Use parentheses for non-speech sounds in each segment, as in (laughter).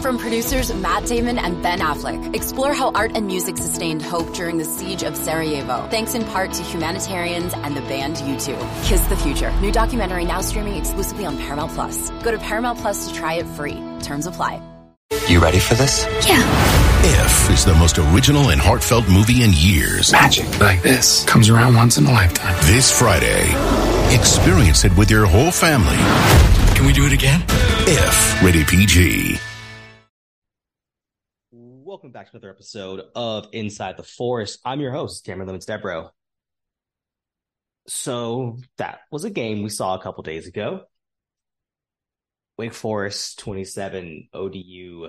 From producers Matt Damon and Ben Affleck, explore how art and music sustained hope during the siege of Sarajevo, thanks in part to humanitarians and the band U2. Kiss the Future. New documentary now streaming exclusively on Paramount Plus. Go to Paramount Plus to try it free. Terms apply. You ready for this? Yeah. If is the most original and heartfelt movie in years. Magic like this comes around once in a lifetime. This Friday, experience it with your whole family. Can we do it again? If rated PG. Welcome back to another episode of Inside the Forest. I'm your host, Cameron Lemons Debro. So that was a game we saw a couple days ago. Wake Forest 27, ODU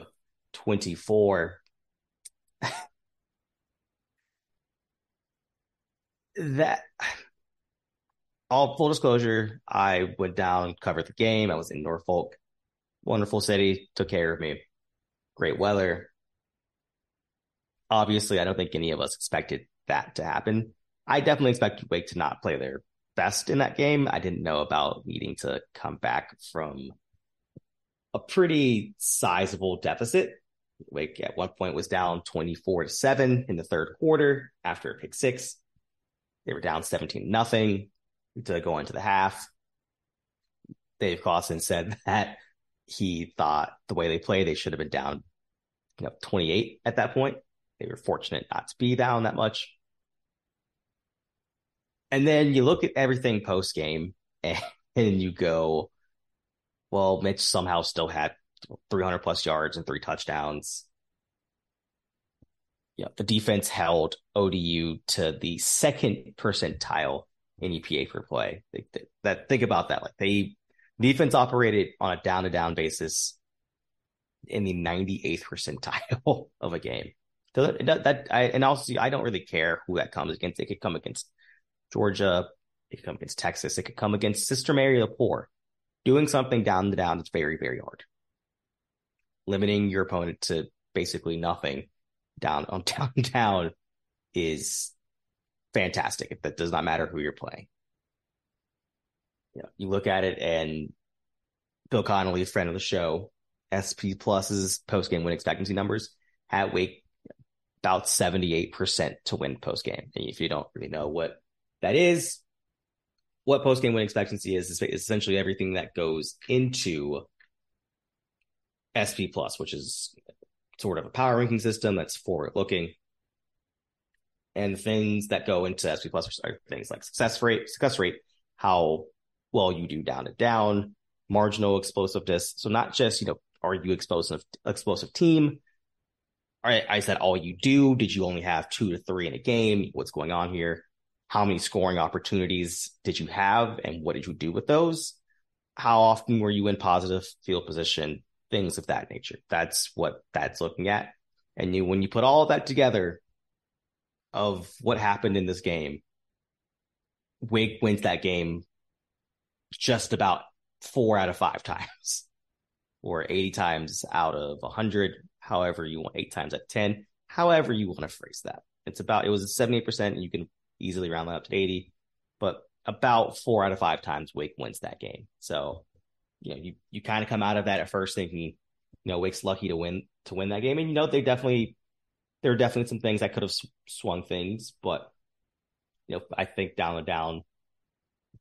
24. (sighs) that all full disclosure, I went down, covered the game. I was in Norfolk. Wonderful city, took care of me. Great weather. Obviously, I don't think any of us expected that to happen. I definitely expected Wake to not play their best in that game. I didn't know about needing to come back from a pretty sizable deficit. Wake at one point was down 24 to 7 in the third quarter after a pick six. They were down 17 nothing to go into the half. Dave Clawson said (laughs) that he thought the way they played, they should have been down you know, 28 at that point. They were fortunate not to be down that much. And then you look at everything post game (laughs) and, you go, well, Mitch somehow still had 300 plus yards and three touchdowns. Yeah, the defense held ODU to the second percentile in EPA per play. They, they, that think about that. Like they defense operated on a down to down basis in the 98th percentile (laughs) of a game. So that, that, that I and also I don't really care who that comes against. It could come against Georgia, it could come against Texas, it could come against Sister Mary the Poor. Doing something down the down is very, very hard. Limiting your opponent to basically nothing down on (laughs) downtown is fantastic. That does not matter who you're playing. You know, you look at it and Bill Connolly, friend of the show, SP Plus's post game win expectancy numbers at Wake about 78% to win post game. And if you don't really know what that is, what post game win expectancy is, is essentially everything that goes into SP Plus, which is sort of a power ranking system that's forward looking. And things that go into SP Plus are things like success rate, success rate, how well you do down to down, marginal explosiveness. So not just, you know, are you explosive explosive team? I, I said all you do. Did you only have two to three in a game? What's going on here? How many scoring opportunities did you have and what did you do with those? How often were you in positive field position? Things of that nature. That's what that's looking at. And you when you put all that together of what happened in this game, Wake wins that game just about four out of five (laughs) times, or 80 times out of 100, however you want, eight times at 10, however you want to phrase that. It's about, it was 78%, and you can easily round that up to 80, but about four out of five times Wake wins that game. So, you know, you, you kind of come out of that at first thinking, you know, Wake's lucky to win, to win that game. And, you know, they definitely, there are definitely some things that could have swung things, but, you know, I think down and down,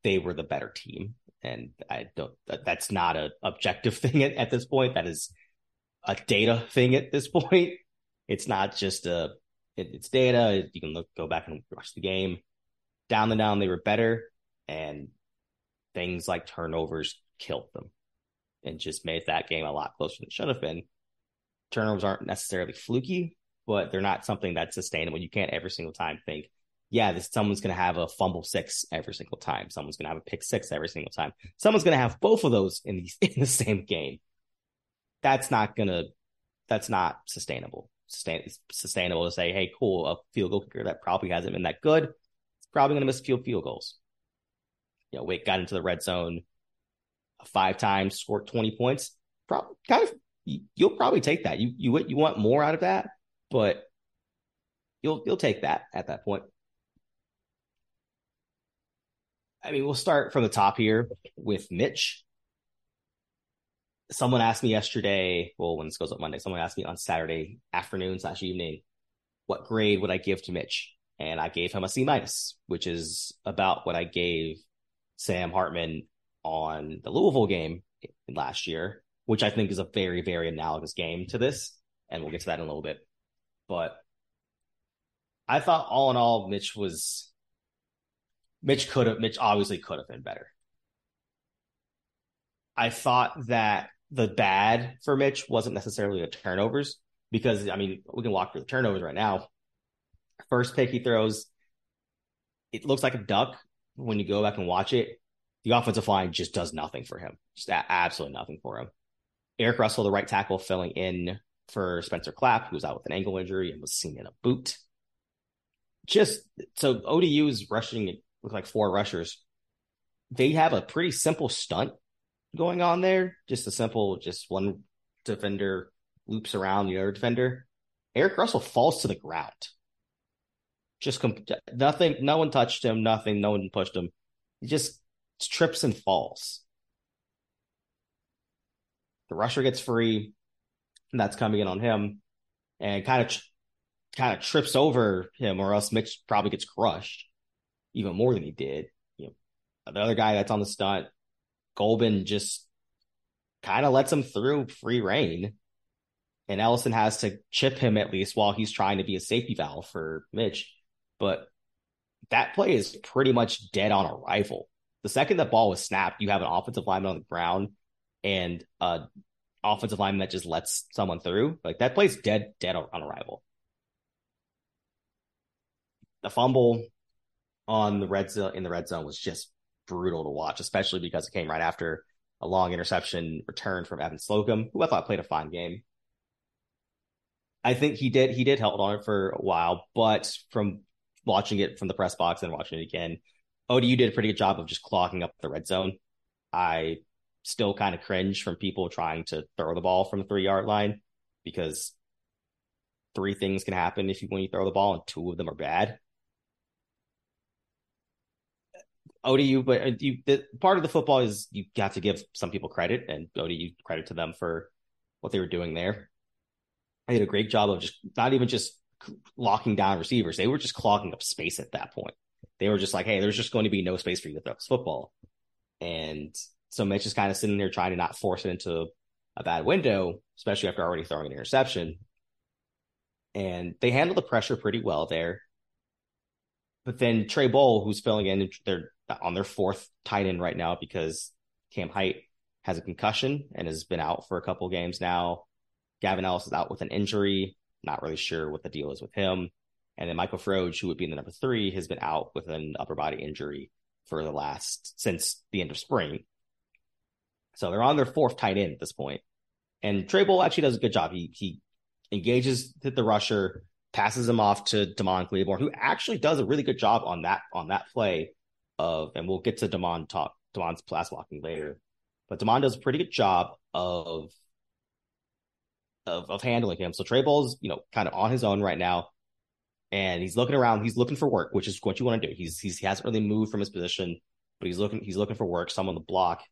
they were the better team. And I don't, that's not an objective (laughs) thing at, at this point. That is a data thing at this (laughs) point. It's not just a, it, it's data. You can look, go back and watch the game. Down the down, they were better, and things like turnovers killed them, and just made that game a lot closer than it should have been. Turnovers aren't necessarily fluky, but they're not something that's sustainable. You can't every single time think, yeah, this someone's going to have a fumble six every single time. Someone's going to have a pick six every single time. Someone's going to have both of those in the (laughs) in the same game. That's not to. That's not sustainable sustain, sustainable to say, hey, cool, a field goal kicker that probably hasn't been that good. It's probably to miss a few field goals. You know, Wake got into the red zone five times, scored 20 points. Probably kind of, you'll probably take that. You, you, you want more out of that, but you'll, you'll take that at that point. I mean, we'll start from the top here with Mitch. Someone asked me yesterday, well, when this goes up Monday, someone asked me on Saturday afternoon slash evening, what grade would I give to Mitch? And I gave him a C minus, which is about what I gave Sam Hartman on the Louisville game last year, which I think is a very, very analogous game to this. And we'll get to that in a little bit. But I thought all in all, Mitch was Mitch could have Mitch obviously could have been better. I thought that the bad for Mitch wasn't necessarily the turnovers because I mean we can walk through the turnovers right now. First pick he throws, it looks like a duck when you go back and watch it. The offensive line just does nothing for him, just absolutely nothing for him. Eric Russell, the right tackle, filling in for Spencer Clapp, who was out with an ankle injury and was seen in a boot. Just so ODU is rushing with like four rushers. They have a pretty simple stunt going on there. Just a simple, just one defender loops around the other defender. Eric Russell falls to the ground. Just nothing. No one touched him. Nothing. No one pushed him. He just trips and falls. The rusher gets free, and that's coming in on him, and kind of kind of trips over him, or else Mitch probably gets crushed even more than he did. You know, the other guy that's on the stunt, Gulbin, just kind of lets him through free reign, and Ellison has to chip him at least while he's trying to be a safety valve for Mitch. But that play is pretty much dead on arrival. The second the ball was snapped, you have an offensive lineman on the ground and a offensive lineman that just lets someone through. Like that play's dead, dead on arrival. The fumble on the red zone in the red zone was just brutal to watch, especially because it came right after a long interception return from Evan Slocum, who I thought played a fine game. I think he did he did hold on it for a while, but from watching it from the press box and watching it again, ODU did a pretty good job of just clogging up the red zone. I still kind of cringe from people trying to throw the ball from the three yard line because three things can happen if you when you throw the ball and two of them are bad. ODU, but uh, you the, part of the football is you have to give some people credit and ODU credit to them for what they were doing there. They did a great job of just not even just locking down receivers; they were just clogging up space at that point. They were just like, "Hey, there's just going to be no space for you to throw this football," and so Mitch is kind of sitting there trying to not force it into a bad window, especially after already throwing an interception. And they handled the pressure pretty well there. But then Trey Boll, who's filling in, they're on their fourth tight end right now because Cam Hite has a concussion and has been out for a couple games now. Gavin Ellis is out with an injury. Not really sure what the deal is with him. And then Michael Froge, who would be in the number three, has been out with an upper body injury for the last since the end of spring. So they're on their fourth tight end at this point. And Trey actually does a good job. He he engages the rusher, passes him off to Damon Claiborne, who actually does a really good job on that on that play of, and we'll get to Damon talk Damon's pass blocking later. But Damon does a pretty good job of of of handling him. So Trey Boll's, you know, kind of on his own right now. And he's looking around, he's looking for work, which is what you want to do. He's he's he hasn't really moved from his position, but he's looking he's looking for work, someone to block.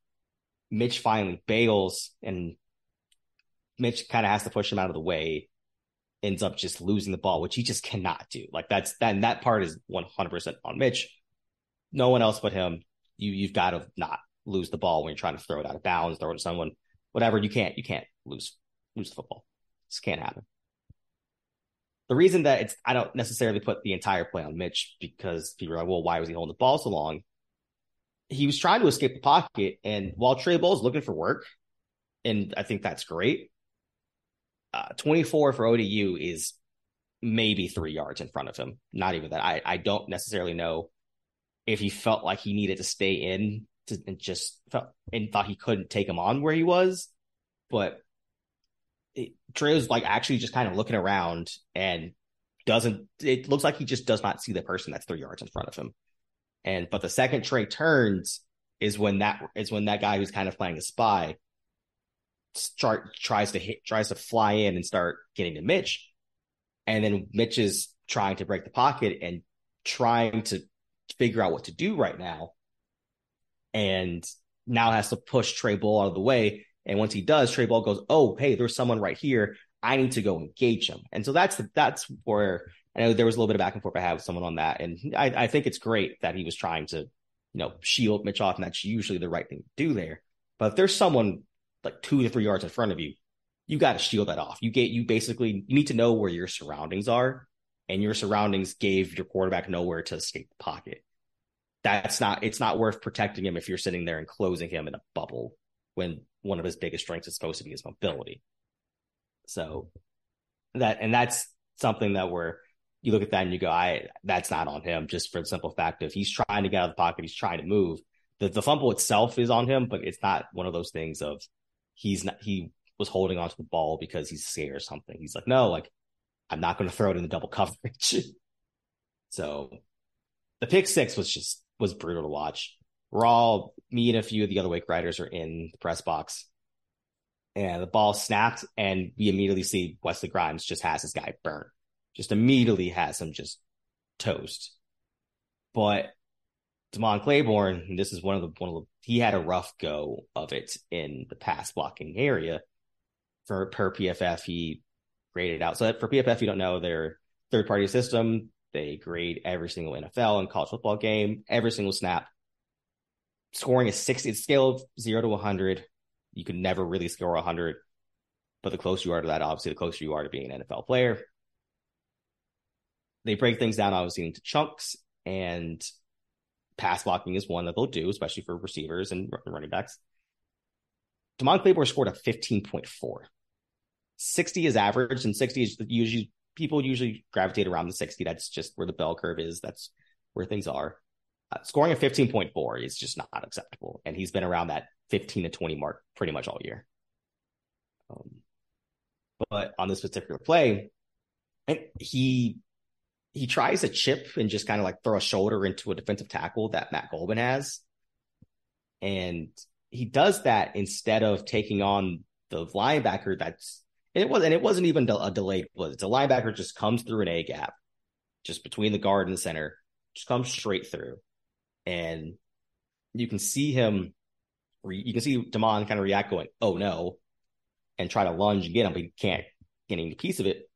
Mitch finally bails and Mitch kind of has to push him out of the way, ends up just losing the ball, which he just cannot do. Like that's that that part is 100% on Mitch. No one else but him. You you've got to not lose the ball when you're trying to throw it out of bounds, throw it to someone, whatever. You can't you can't lose lose the football. This can't happen. The reason that it's I don't necessarily put the entire play on Mitch because people are like, well, why was he holding the ball so long? he was trying to escape the pocket, and while Trey is looking for work, and I think that's great. Uh, 24 for ODU is maybe three yards in front of him. Not even that. I, I don't necessarily know if he felt like he needed to stay in to, and just felt and thought he couldn't take him on where he was. But it, Trey was like actually just kind of looking around and doesn't, it looks like he just does not see the person that's three yards in front of him. And but the second Trey turns is when that is when that guy who's kind of playing a spy start tries to hit tries to fly in and start getting to Mitch. And then Mitch is trying to break the pocket and trying to figure out what to do right now. And now has to push Trey Boll out of the way. And once he does, Trey Boll goes, "Oh, hey, there's someone right here. I need to go engage him." And so that's the, that's where I know there was a little bit of back and forth I had with someone on that, and I, I think it's great that he was trying to, you know, shield Mitch off, and that's usually the right thing to do there. But if there's someone like two to three yards in front of you, you got to shield that off. You get you basically you need to know where your surroundings are, and your surroundings gave your quarterback nowhere to escape the pocket. That's not it's not worth protecting him if you're sitting there and closing him in a bubble when one of his biggest strengths is supposed to be his mobility. So that and that's something that we're you look at that and you go, I that's not on him, just for the simple fact of he's trying to get out of the pocket, he's trying to move. The the fumble itself is on him, but it's not one of those things of he's not he was holding onto the ball because he's scared or something. He's like, no, like I'm not going to throw it in the double coverage. (laughs) so the pick six was just was brutal to watch. We're all me and a few of the other wake riders are in the press box, and the ball snapped, and we immediately see Wesley Grimes just has this guy burnt, just immediately has him just toast. But Damon Claiborne, this is one of the one of the he had a rough go of it in the pass blocking area. For per PFF, he graded out. So that for PFF, you don't know their third party system. They grade every single NFL and college football game, every single snap. Scoring is 60, it's scale of zero to 100. You can never really score 100, but the closer you are to that, obviously, the closer you are to being an NFL player. They break things down, obviously, into chunks, and pass blocking is one that they'll do, especially for receivers and running backs. Damon Claiborne scored a 15.4. 60 is average, and 60 is usually people usually gravitate around the 60. That's just where the bell curve is. That's where things are. Uh, scoring a 15.4 is just not acceptable. And he's been around that 15 to 20 mark pretty much all year. Um, but on this particular play, and he he tries a chip and just kind of like throw a shoulder into a defensive tackle that Matt Goldman has. And he does that instead of taking on the linebacker that's it was and it wasn't even a delayed blitz. A linebacker just comes through an A gap, just between the guard and the center, just comes straight through, and you can see him. You can see Damon kind of react, going, "Oh no," and try to lunge and get him, but he can't get any piece of it.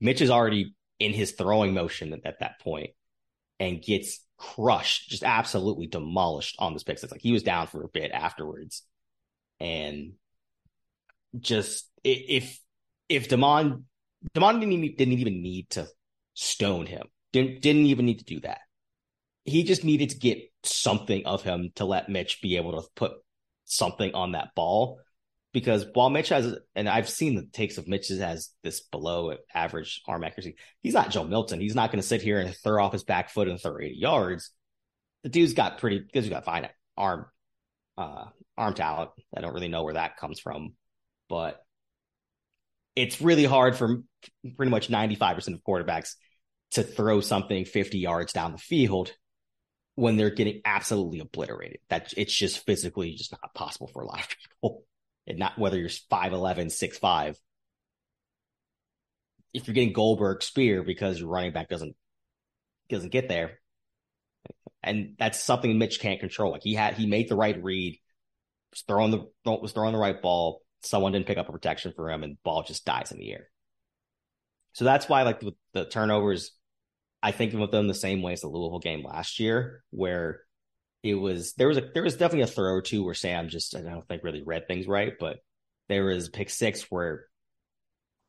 Mitch is already in his throwing motion at, at that point and gets crushed, just absolutely demolished on this pick. It's like he was down for a bit afterwards, and just if if Damon Damon didn't even, didn't even need to stone him. Didn't didn't even need to do that. He just needed to get something of him to let Mitch be able to put something on that ball. Because while Mitch has, and I've seen the takes of Mitch has this below average arm accuracy, he's not Joe Milton. He's not going to sit here and throw off his back foot and throw 80 yards. The dude's got pretty, because he's got fine arm, uh, arm talent. I don't really know where that comes from but it's really hard for pretty much 95% of quarterbacks to throw something 50 yards down the field when they're getting absolutely obliterated. That it's just physically just not possible for a lot of people. And not whether you're 5'11, 6'5. If you're getting Goldberg spear because your running back doesn't doesn't get there. And that's something Mitch can't control. Like he had he made the right read, was throwing the was throwing the right ball, someone didn't pick up a protection for him and ball just dies in the air. So that's why, like the turnovers, I think of them the same way as the Louisville game last year, where it was there was a there was definitely a throw or two where Sam just I don't think really read things right, but there was pick six where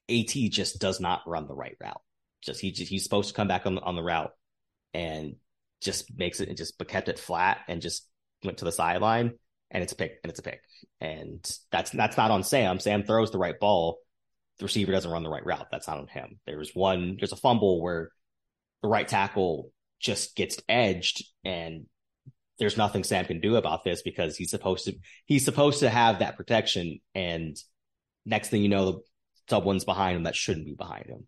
AT just does not run the right route. Just he just, he's supposed to come back on on the route and just makes it and just kept it flat and just went to the sideline and it's a pick and it's a pick. And that's that's not on Sam. Sam throws the right ball. The receiver doesn't run the right route. That's not on him. There's one, there's a fumble where the right tackle just gets edged and there's nothing Sam can do about this because he's supposed to he's supposed to have that protection and next thing you know someone's behind him that shouldn't be behind him.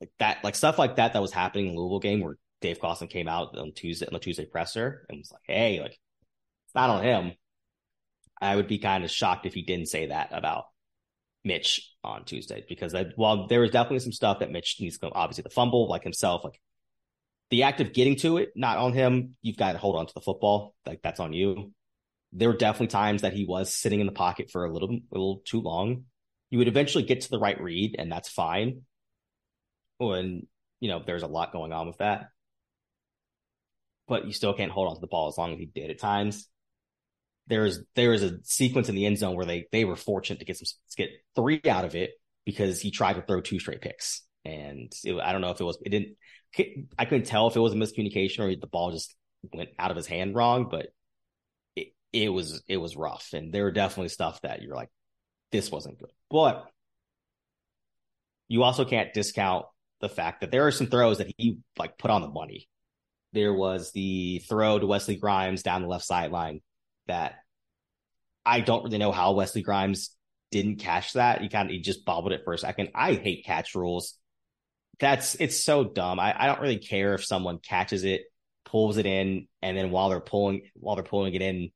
Like that like stuff like that that was happening in Louisville game where Dave Clawson came out on Tuesday on the Tuesday presser and was like, "Hey, like not on him. I would be kind of shocked if he didn't say that about Mitch on Tuesday because I, while there was definitely some stuff that Mitch needs to obviously the fumble like himself, like the act of getting to it, not on him. You've got to hold on to the football. Like that's on you. there were definitely times that he was sitting in the pocket for a little, a little too long. You would eventually get to the right read, and that's fine. When you know there's a lot going on with that, but you still can't hold on to the ball as long as he did at times. There is there is a sequence in the end zone where they they were fortunate to get some get three out of it because he tried to throw two straight picks, and it, I don't know if it was it didn't I couldn't tell if it was a miscommunication or the ball just went out of his hand wrong, but it it was it was rough, and there were definitely stuff that you're like, this wasn't good, but you also can't discount the fact that there are some throws that he like put on the money. There was the throw to Wesley Grimes down the left sideline that I don't really know how Wesley Grimes didn't catch that. He kind of he just bobbled it for a second. I hate catch rules. That's it's so dumb. I, I don't really care if someone catches it, pulls it in, and then while they're pulling while they're pulling it in,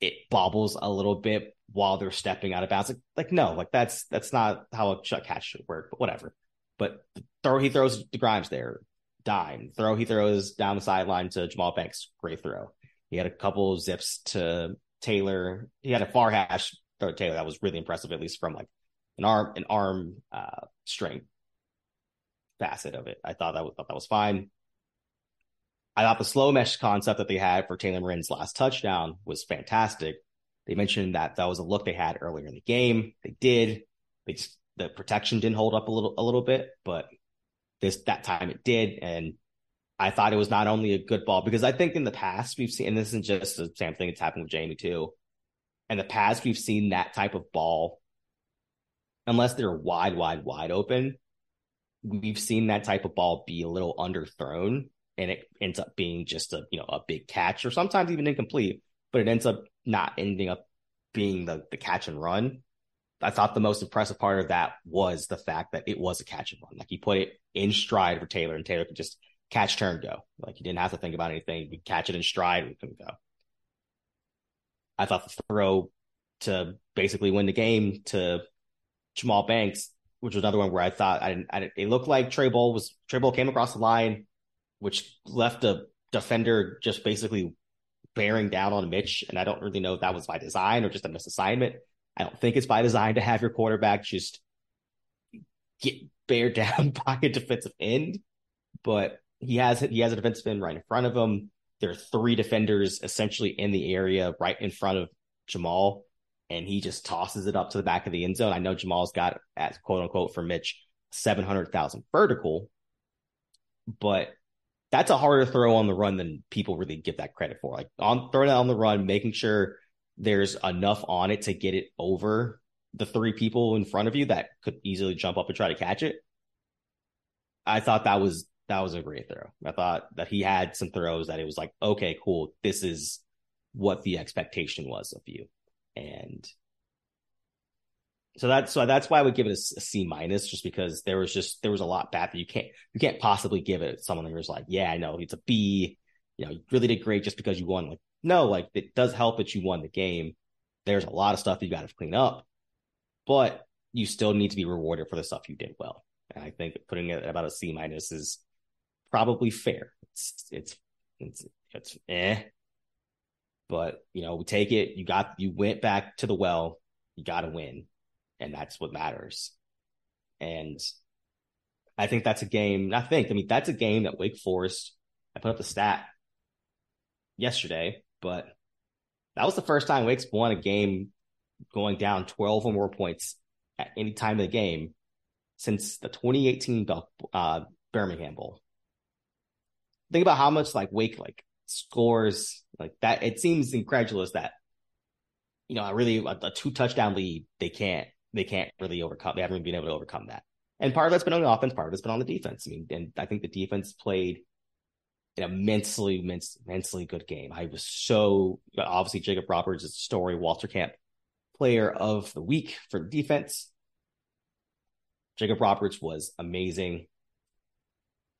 it bobbles a little bit while they're stepping out of bounds. Like, like no, like that's that's not how a shut catch should work. But whatever. But throw he throws the Grimes there, dime. Throw he throws down the sideline to Jamal Banks, great throw. He had a couple of zips to Taylor. He had a far hash throw to Taylor that was really impressive, at least from like an arm an arm uh, strength facet of it. I thought that was thought that was fine. I thought the slow mesh concept that they had for Taylor Morin's last touchdown was fantastic. They mentioned that that was a look they had earlier in the game. They did. They just, the protection didn't hold up a little a little bit, but this that time it did, and I thought it was not only a good ball because I think in the past we've seen, and this isn't just the same thing that's happened with Jamie too. In the past, we've seen that type of ball, unless they're wide, wide, wide open. We've seen that type of ball be a little underthrown, and it ends up being just a you know a big catch, or sometimes even incomplete. But it ends up not ending up being the the catch and run. I thought the most impressive part of that was the fact that it was a catch and run. Like he put it in stride for Taylor, and Taylor could just catch, turn, go. Like he didn't have to think about anything. We catch it in stride, we couldn't go. I thought the throw to basically win the game to Jamal Banks, which was another one where I thought I didn't, I didn't it looked like Trey Boll was Trey Boll came across the line, which left a defender just basically bearing down on Mitch. And I don't really know if that was by design or just a misassignment. I don't think it's by design to have your quarterback just get bear (laughs) down by a defensive end, but he has he has a defensive end right in front of him. There are three defenders essentially in the area right in front of Jamal, and he just tosses it up to the back of the end zone. I know Jamal's got at quote unquote for Mitch seven hundred thousand vertical, but that's a harder throw on the run than people really give that credit for. Like on throwing it on the run, making sure there's enough on it to get it over the three people in front of you that could easily jump up and try to catch it. I thought that was that was a great throw. I thought that he had some throws that it was like, okay, cool. This is what the expectation was of you. And so that's so that's why I would give it a, a C minus, just because there was just there was a lot bad that you can't you can't possibly give it someone who's like, yeah, I know it's a B. You know, you really did great just because you won. Like, no, like it does help that you won the game. There's a lot of stuff you got to clean up, but you still need to be rewarded for the stuff you did well. And I think putting it about a C minus is probably fair. It's it's it's it's eh. But you know, we take it. You got you went back to the well. You got to win, and that's what matters. And I think that's a game. I think I mean that's a game that Wake Forest. I put up the stat yesterday, but that was the first time Wake's won a game going down 12 or more points at any time of the game since the 2018 uh, Birmingham Bowl think about how much like Wake like scores like that. It seems incredulous that you know, a really a, a two touchdown lead, they can't they can't really overcome. They haven't been able to overcome that. And part of that's been on the offense, part of it's been on the defense. I mean, and I think the defense played an immensely, immense, immensely good game. I was so obviously Jacob Roberts is the story Walter Camp player of the week for the defense. Jacob Roberts was amazing.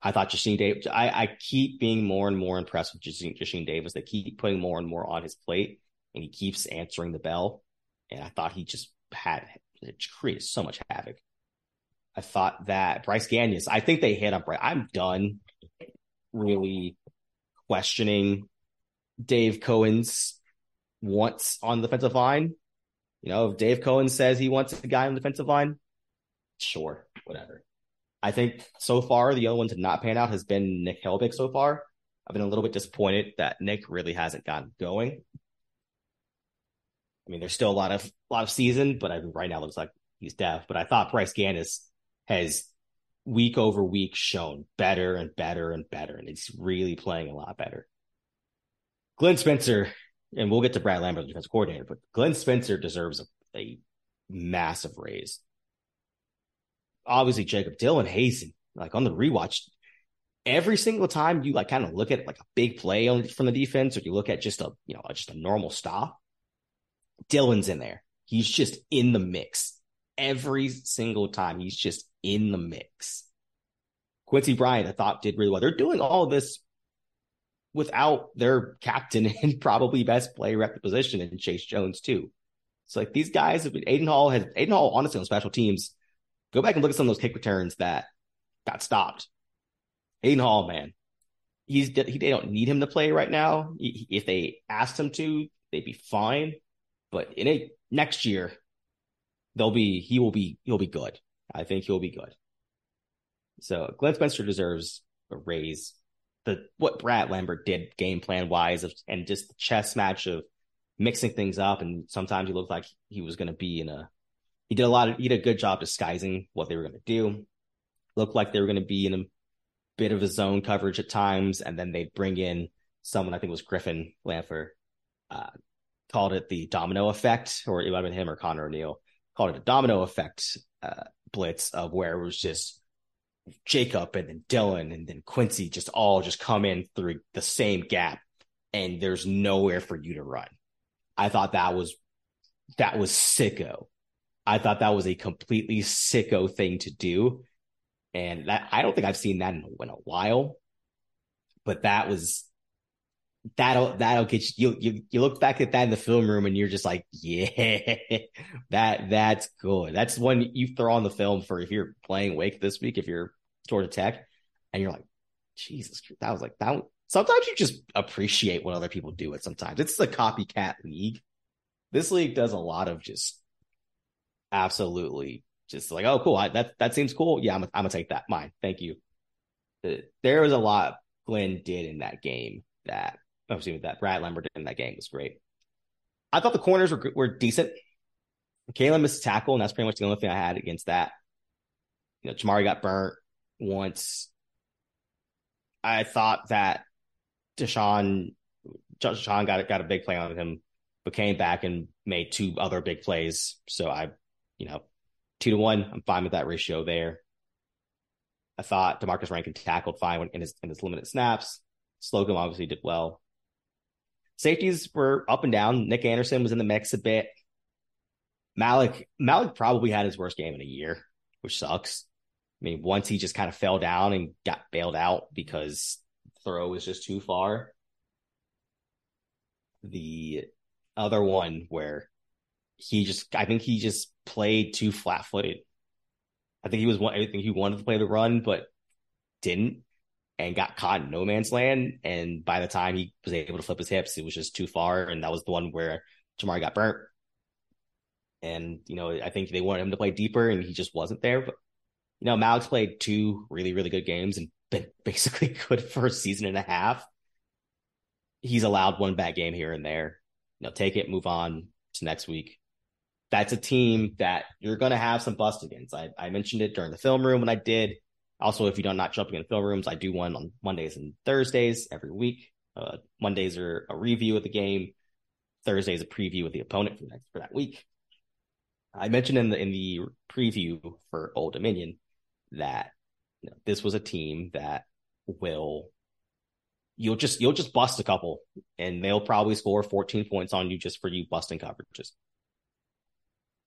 I thought Jasheen Davis, I, I keep being more and more impressed with Jasheen, Jasheen Davis. They keep putting more and more on his plate and he keeps answering the bell. And I thought he just had created so much havoc. I thought that Bryce Gagnes, I think they hit on Bryce. I'm done really questioning Dave Cohen's wants on the defensive line. You know, if Dave Cohen says he wants a guy on the defensive line, sure, whatever. I think so far the other one to not pan out has been Nick Herbig so far. I've been a little bit disappointed that Nick really hasn't gotten going. I mean, there's still a lot of a lot of season, but I mean, right now looks like he's deaf. But I thought Bryce Gannis has week over week shown better and better and better, and he's really playing a lot better. Glenn Spencer, and we'll get to Brad Lambert, the defense coordinator, but Glenn Spencer deserves a, a massive raise. Obviously, Jacob Dylan Hazen, like on the rewatch, every single time you like kind of look at like a big play on, from the defense, or you look at just a you know just a normal stop, Dylan's in there. He's just in the mix every single time. He's just in the mix. Quincy Bryant, I thought, did really well. They're doing all this without their captain (laughs) and probably best player at the position and Chase Jones, too. It's like these guys have been Aiden Hall has Aiden Hall, honestly, on special teams. Go back and look at some of those kick returns that got stopped. Aiden Hall, man, he's he, they don't need him to play right now. If they asked him to, they'd be fine. But in a next year, they'll be he will be he'll be good. I think he'll be good. So Glenn Spencer deserves a raise. The what Brad Lambert did game plan wise of, and just the chess match of mixing things up and sometimes he looked like he was going to be in a he did a lot of he did a good job disguising what they were going to do. Looked like they were going to be in a bit of a zone coverage at times, and then they'd bring in someone I think was Griffin Lanfer, uh, called it the domino effect, or it might have been him or Connor O'Neill called it a domino effect uh, blitz of where it was just Jacob and then Dylan and then Quincy just all just come in through the same gap and there's nowhere for you to run. I thought that was that was sicko. I thought that was a completely sicko thing to do. And that I don't think I've seen that in, in a while. But that was that'll that'll get you, you you you look back at that in the film room and you're just like (laughs) yeah that that's good that's one you throw on the film for if you're playing wake this week if you're Georgia Tech and you're like Jesus that was like that sometimes you just appreciate what other people do it sometimes it's a copycat league this league does a lot of just absolutely just like oh cool I, that that seems cool yeah I'm, I'm gonna take that mine thank you there was a lot Glenn did in that game that oh, obviously with that Brad Lambert in that game was great. I thought the corners were were decent. Kalen missed tackle, and that's pretty much the only thing I had against that. You know, Jamari got burnt once. I thought that Deshaun Deshaun got got a big play on him, but came back and made two other big plays. So I, you know, two to one. I'm fine with that ratio there. I thought Demarcus Rankin tackled fine in his in his limited snaps. Slocum obviously did well. Safeties were up and down. Nick Anderson was in the mix a bit. Malik Malik probably had his worst game in a year, which sucks. I mean, once he just kind of fell down and got bailed out because throw was just too far. The other one where he just I think he just played too flat footed. I think he was I think he wanted to play the run, but didn't and got caught in no man's land. And by the time he was able to flip his hips, it was just too far. And that was the one where Jamari got burnt. And, you know, I think they wanted him to play deeper and he just wasn't there. But, you know, Malik's played two really, really good games and (laughs) been basically (laughs) good for a season and a half. He's allowed one bad game here and there. You know, take it, move on to next week. That's a team that you're going to have some bust against. I, I mentioned it during the film room when I did also, if you don't not jumping in film rooms, I do one on Mondays and Thursdays every week. Uh, Mondays are a review of the game. Thursdays a preview of the opponent for that for that week. I mentioned in the in the preview for Old Dominion that you know, this was a team that will you'll just you'll just bust a couple and they'll probably score 14 points on you just for you busting coverages.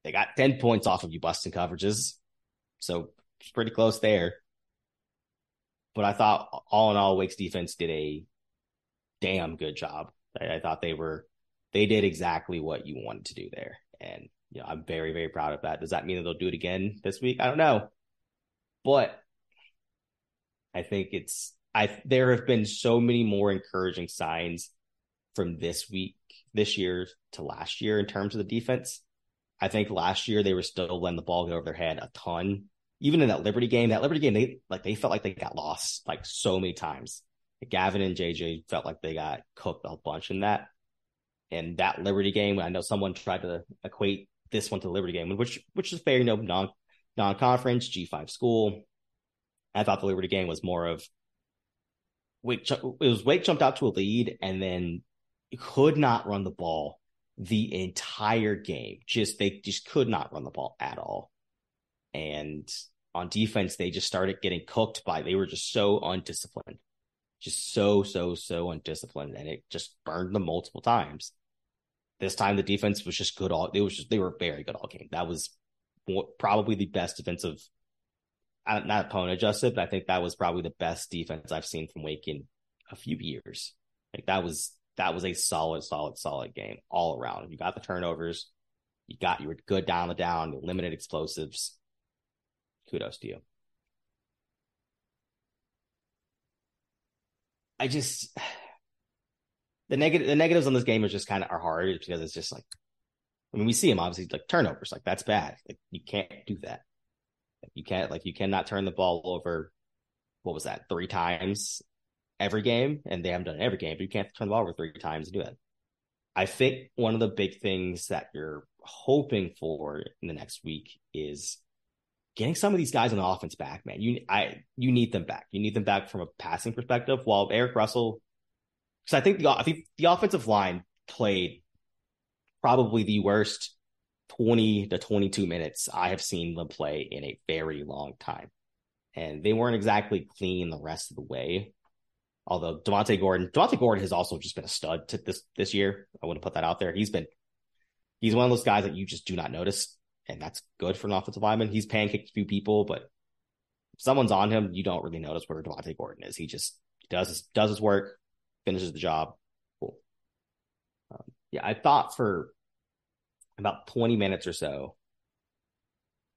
They got 10 points off of you busting coverages. So it's pretty close there. But I thought all in all, Wake's defense did a damn good job. I, I thought they were they did exactly what you wanted to do there. And you know, I'm very, very proud of that. Does that mean that they'll do it again this week? I don't know. But I think it's I there have been so many more encouraging signs from this week, this year to last year in terms of the defense. I think last year they were still letting the ball go over their head a ton. Even in that Liberty game, that Liberty game, they like they felt like they got lost like so many times. Gavin and JJ felt like they got cooked a bunch in that. And that Liberty game, I know someone tried to equate this one to the Liberty game, which which is fair, you know, non non conference G five school. I thought the Liberty game was more of Wake. It was Wake jumped out to a lead and then could not run the ball the entire game. Just they just could not run the ball at all. And on defense, they just started getting cooked by. They were just so undisciplined, just so so so undisciplined, and it just burned them multiple times. This time, the defense was just good all. It was just they were very good all game. That was probably the best defensive, uh, not opponent adjusted, but I think that was probably the best defense I've seen from Wake in a few years. Like that was that was a solid, solid, solid game all around. You got the turnovers, you got you were good down the down, limited explosives. Kudos to you. I just the negative the negatives on this game are just kind of are hard because it's just like I mean we see them obviously like turnovers like that's bad like you can't do that you can't like you cannot turn the ball over what was that three times every game, and they haven't done it every game, but you can't turn the ball over three times and do it. I think one of the big things that you're hoping for in the next week is getting some of these guys on the offense back, man. You I you need them back. You need them back from a passing perspective. While Eric Russell, because I think the I think the offensive line played probably the worst 20 to 22 minutes I have seen them play in a very long time. And they weren't exactly clean the rest of the way. Although Devontae Gordon, Devontae Gordon has also just been a stud this this year. I want to put that out there. He's been he's one of those guys that you just do not notice, and that's good for an offensive lineman. He's pancaked a few people, but if someone's on him, you don't really notice where Devontae Gordon is. He just does his does his work, finishes the job. Cool. Um, yeah, I thought for about 20 minutes or so,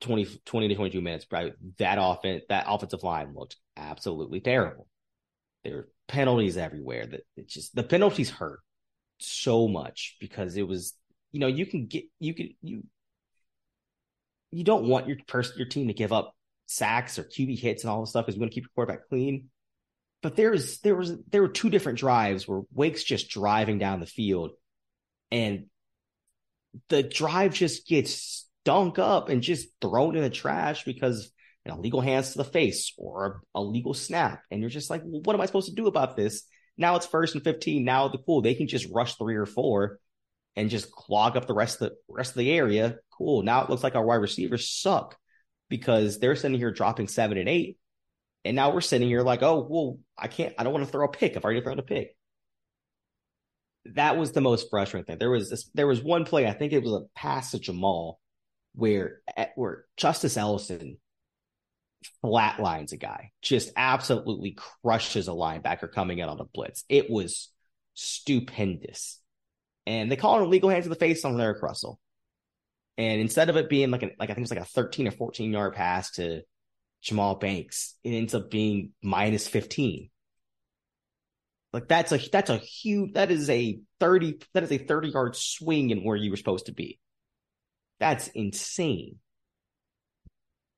20, 20 to 22 minutes, probably that offense, that offensive line looked absolutely terrible. There were penalties everywhere. That it just the penalties hurt so much because it was you know you can get you can you you don't want your person your team to give up sacks or QB hits and all this stuff because you want to keep your quarterback clean. But there was there was there were two different drives where Wake's just driving down the field and the drive just gets stunk up and just thrown in the trash because an illegal hands to the face or a legal snap. And you're just like, well, what am I supposed to do about this? Now it's first and 15. Now the cool, they can just rush three or four and just clog up the rest of the rest of the area. Cool. Now it looks like our wide receivers suck because they're sitting here dropping seven and eight. And now we're sitting here like, oh, well, I can't, I don't want to throw a pick. I've already thrown a pick. That was the most frustrating thing. There was this, there was one play, I think it was a pass to Jamal where, where Justice Ellison flatlines a guy, just absolutely crushes a linebacker coming in on a blitz. It was stupendous. And they call it illegal hands to the face on Eric Russell. And instead of it being like an, like I think it was like a 13 or 14 yard pass to Jamal Banks, it ends up being minus 15. Like that's a that's a huge that is a 30 that is a 30 yard swing in where you were supposed to be. That's insane.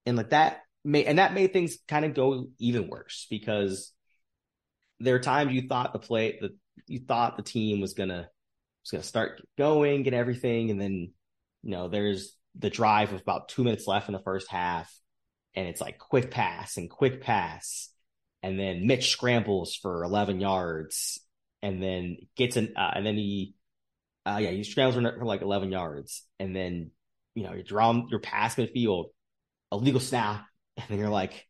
And like that made, and that made things kind of go even worse because there are times you thought the play that you thought the team was gonna was gonna start going and everything, and then you know there's the drive with about two minutes left in the first half, and it's like quick pass and quick pass, and then Mitch scrambles for 11 yards, and then gets an uh, and then he uh, yeah he scrambles for, for like 11 yards, and then you know you're drawing your pass midfield, a legal snap, and you're like,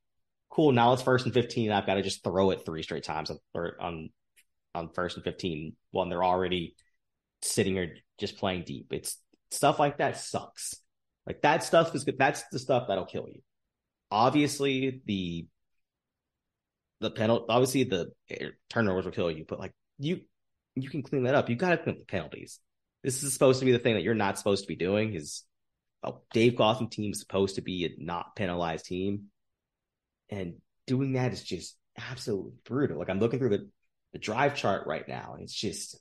cool, now it's first and 15. I've got to just throw it three straight times on, on, on first and 15 when they're already sitting here just playing deep. It's stuff like that sucks. Like that stuff is good. That's the stuff that'll kill you. Obviously, the the penalty, obviously the turnovers will kill you, but like you, you can clean that up. You got to clean the penalties. This is supposed to be the thing that you're not supposed to be doing. Is a Dave Gotham team is supposed to be a not penalized team. And doing that is just absolutely brutal. Like I'm looking through the, the drive chart right now, and it's just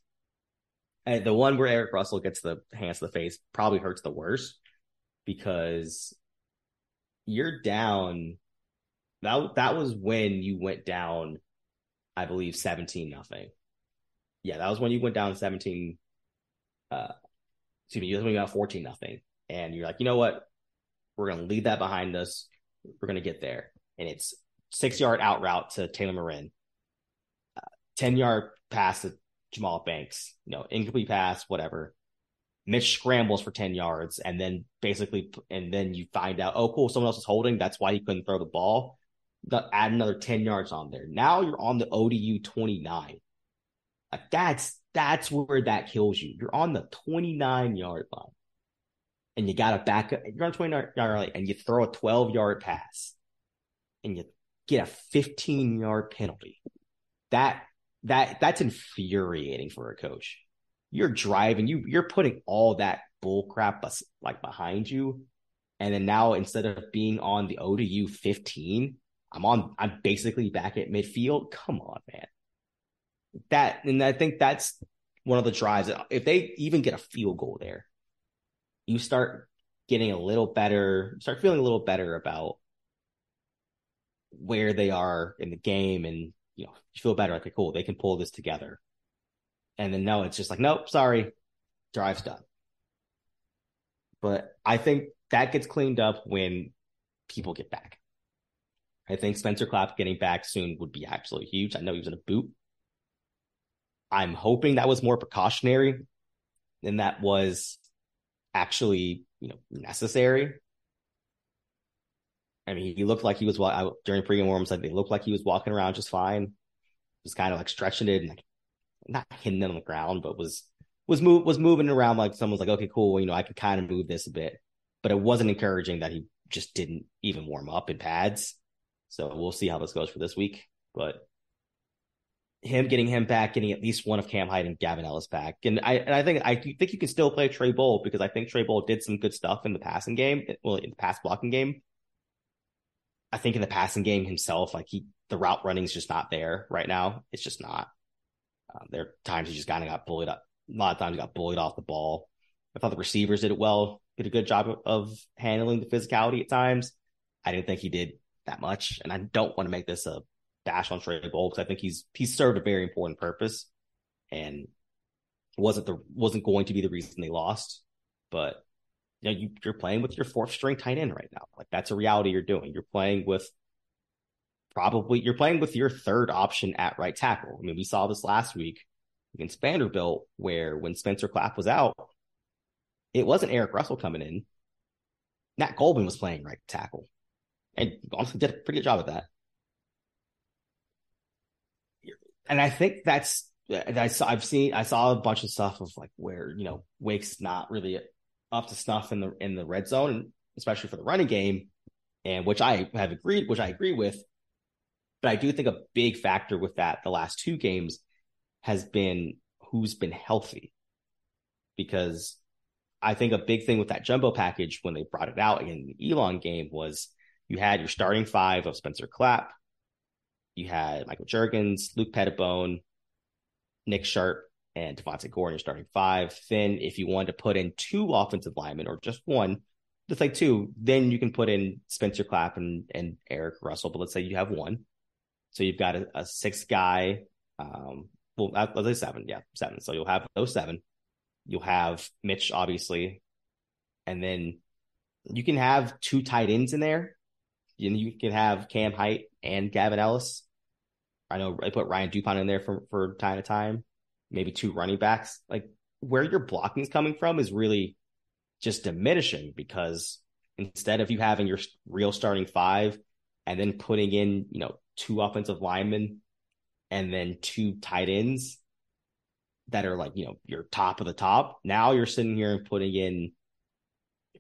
And the one where Eric Russell gets the hands to the face probably hurts the worst because you're down. That that was when you went down, I believe, seventeen nothing. Yeah, that was when you went down seventeen. Uh, excuse me, you you got fourteen nothing, and you're like, you know what, we're gonna leave that behind us. We're gonna get there, and it's six yard out route to Taylor Morin, uh, ten yard pass to Jahmal Banks, you know, incomplete pass, whatever. Mitch scrambles for 10 yards and then basically, and then you find out, oh, cool, someone else is holding. That's why he couldn't throw the ball. Add another 10 yards on there. Now you're on the ODU 29. Like that's, that's where that kills you. You're on the 29 yard line and you got to back up. You're on 29 yard line and you throw a 12 yard pass and you get a 15 yard penalty. That that that's infuriating for a coach. You're driving, you you're putting all that bull crap like behind you, and then now instead of being on the ODU 15, I'm on. I'm basically back at midfield. Come on, man. That and I think that's one of the drives. If they even get a field goal there, you start getting a little better, start feeling a little better about where they are in the game and you know, you feel better. Like, okay, cool, they can pull this together. And then no, it's just like, nope, sorry, drive's done. But I think that gets cleaned up when people get back. I think Spencer Clapp getting back soon would be absolutely huge. I know he was in a boot. I'm hoping that was more precautionary than that was actually, you know, necessary. I mean, he looked like he was during pregame warm Said They looked like he was walking around just fine. Just kind of like stretching it and like not hitting it on the ground, but was was move was moving around like someone's like, okay, cool, you know, I can kind of move this a bit. But it wasn't encouraging that he just didn't even warm up in pads. So we'll see how this goes for this week. But him getting him back, getting at least one of Cam Hite and Gavin Ellis back, and I and I think I think you can still play Trey Boll because I think Trey Boll did some good stuff in the passing game, well in the pass blocking game. I think in the passing game himself, like he, the route running is just not there right now. It's just not. Um, there are times he just kind of got bullied up. A lot of times he got bullied off the ball. I thought the receivers did it well, did a good job of, of handling the physicality at times. I didn't think he did that much, and I don't want to make this a dash on Trey Boll because I think he's he's served a very important purpose, and wasn't the wasn't going to be the reason they lost, but you know, you, you're playing with your fourth string tight end right now. Like that's a reality you're doing. You're playing with probably you're playing with your third option at right tackle. I mean, we saw this last week against Vanderbilt, where when Spencer Clapp was out, it wasn't Eric Russell coming in. Nat Goldman was playing right tackle, and honestly did a pretty good job at that. And I think that's I saw, I've seen I saw a bunch of stuff of like where you know Wake's not really up to snuff in the in the red zone, especially for the running game, and which I have agreed, which I agree with. But I do think a big factor with that the last two games has been who's been healthy, because I think a big thing with that jumbo package when they brought it out in the Elon game was you had your starting five of Spencer Clapp, you had Michael Jurgens, Luke Petitbon, Nick Sharp, and DeVonte Gordon, you're starting five. Then, if you wanted to put in two offensive linemen or just one, just like two, then you can put in Spencer Clapp and, and Eric Russell. But let's say you have one. So you've got a, a six guy, um, well, let's say seven. Yeah, seven. So you'll have those seven. You'll have Mitch, obviously. And then you can have two tight ends in there. You, you can have Cam Hite and Gavin Ellis. I know I put Ryan Dupont in there for, for time to time maybe two running backs, like where your blocking is coming from is really just diminishing because instead of you having your real starting five and then putting in, you know, two offensive linemen and then two tight ends that are like, you know, your top of the top, now you're sitting here and putting in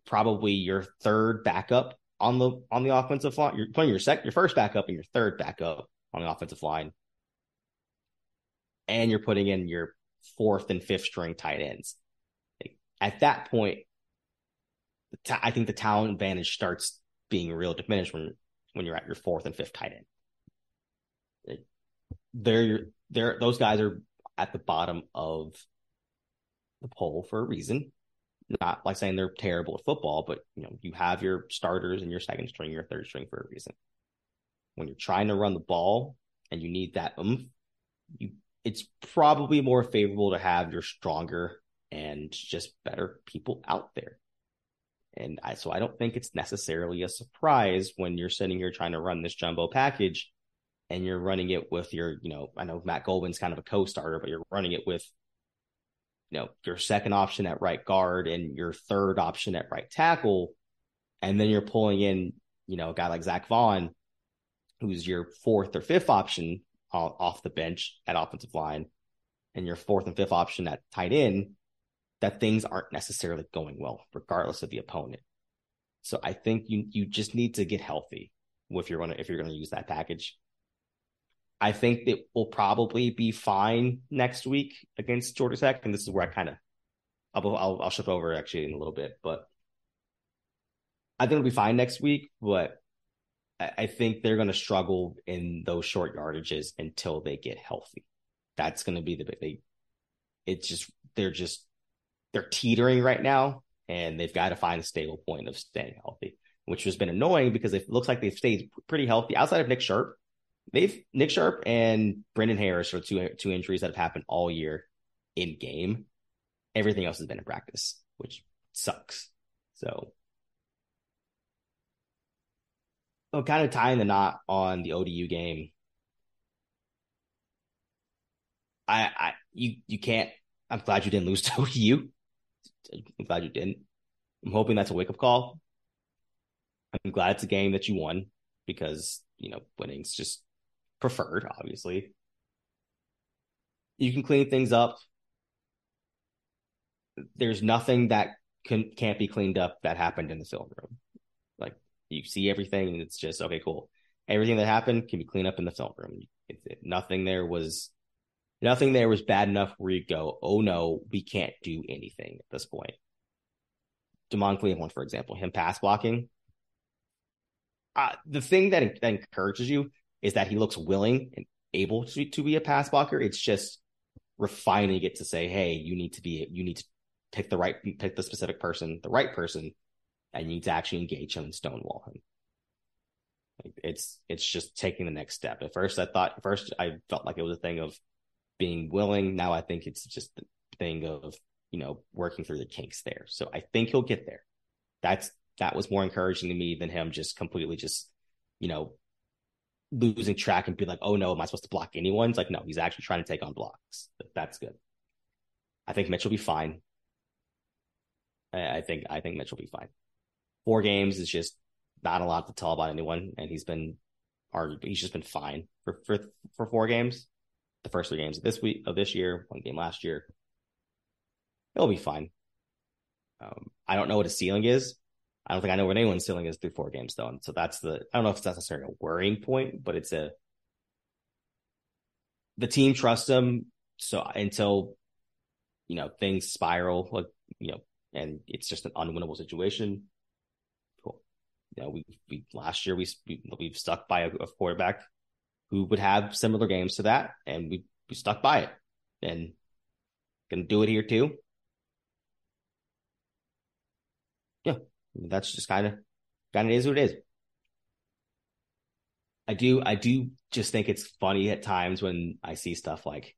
probably your third backup on the on the offensive line. You're putting your sec your first backup and your third backup on the offensive line and you're putting in your fourth and fifth string tight ends. At that point, I think the talent advantage starts being real diminished when when you're at your fourth and fifth tight end. They're they're those guys are at the bottom of the poll for a reason. Not like saying they're terrible at football, but you know, you have your starters and your second string, your third string for a reason. When you're trying to run the ball and you need that oomph, you it's probably more favorable to have your stronger and just better people out there. And I, so I don't think it's necessarily a surprise when you're sitting here trying to run this jumbo package and you're running it with your, you know, I know Matt Goldman's kind of a co-starter, but you're running it with, you know, your second option at right guard and your third option at right tackle. And then you're pulling in, you know, a guy like Zach Vaughn, who's your fourth or fifth option off the bench at offensive line, and your fourth and fifth option at tight end that things aren't necessarily going well, regardless of the opponent. So I think you you just need to get healthy if you're gonna if you're gonna use that package. I think it will probably be fine next week against Georgia Tech, and this is where I kind of I'll, I'll I'll shift over actually in a little bit, but I think it'll be fine next week. But I, think they're going to struggle in those short yardages until they get healthy. That's going to be the big. They, it's just they're just they're teetering right now, and they've got to find a stable point of staying healthy, which has been annoying because it looks like they've stayed pretty healthy outside of Nick Sharp. They've Nick Sharp and Brendan Harris are two two injuries that have happened all year in game. Everything else has been in practice, which sucks. So, oh, kind of tying the knot on the ODU game. I, I, you, you can't. I'm glad you didn't lose to (laughs) ODU. I'm glad you didn't. I'm hoping that's a wake up call. I'm glad it's a game that you won because, you know, winning's just preferred, obviously. You can clean things up. There's nothing that can, can't be cleaned up that happened in the film room. You see everything and it's just, okay, cool. Everything that happened can be cleaned up in the film room. It, it, nothing there was Nothing there was bad enough where you go, oh no, we can't do anything at this point. Demond Claiborne, one for example, him pass blocking. Uh, the thing that, that encourages you is that he looks willing and able to, to be a pass blocker. It's just refining it to say, hey, you need to be, you need to pick the right, pick the specific person, the right person, and you need to actually engage him and stonewall him. It's it's just taking the next step. At first, I thought, first I felt like it was a thing of being willing. Now I think it's just the thing of, you know, working through the kinks there. So I think he'll get there. That's that was more encouraging to me than him just completely just, you know, losing track and be like, oh no, am I supposed to block anyone? It's like, no, he's actually trying to take on blocks. That's good. I think Mitch will be fine. I think I think Mitch will be fine. Four games is just not a lot to tell about anyone, and he's been arguably he's just been fine for for for four games the first three games of this week of this year, one game last year. It'll be fine. Um, I don't know what his ceiling is. I don't think I know what anyone's ceiling is through four games though. And so that's the I don't know if it's necessarily a worrying point, but it's a the team trusts him. So until you know things spiral, like you know, and it's just an unwinnable situation. You know, we we last year we, we we've stuck by a, a quarterback who would have similar games to that, and we, we stuck by it. And gonna do it here too. Yeah, that's just kind of kind of is what it is. I do I do just think it's funny at times when I see stuff like,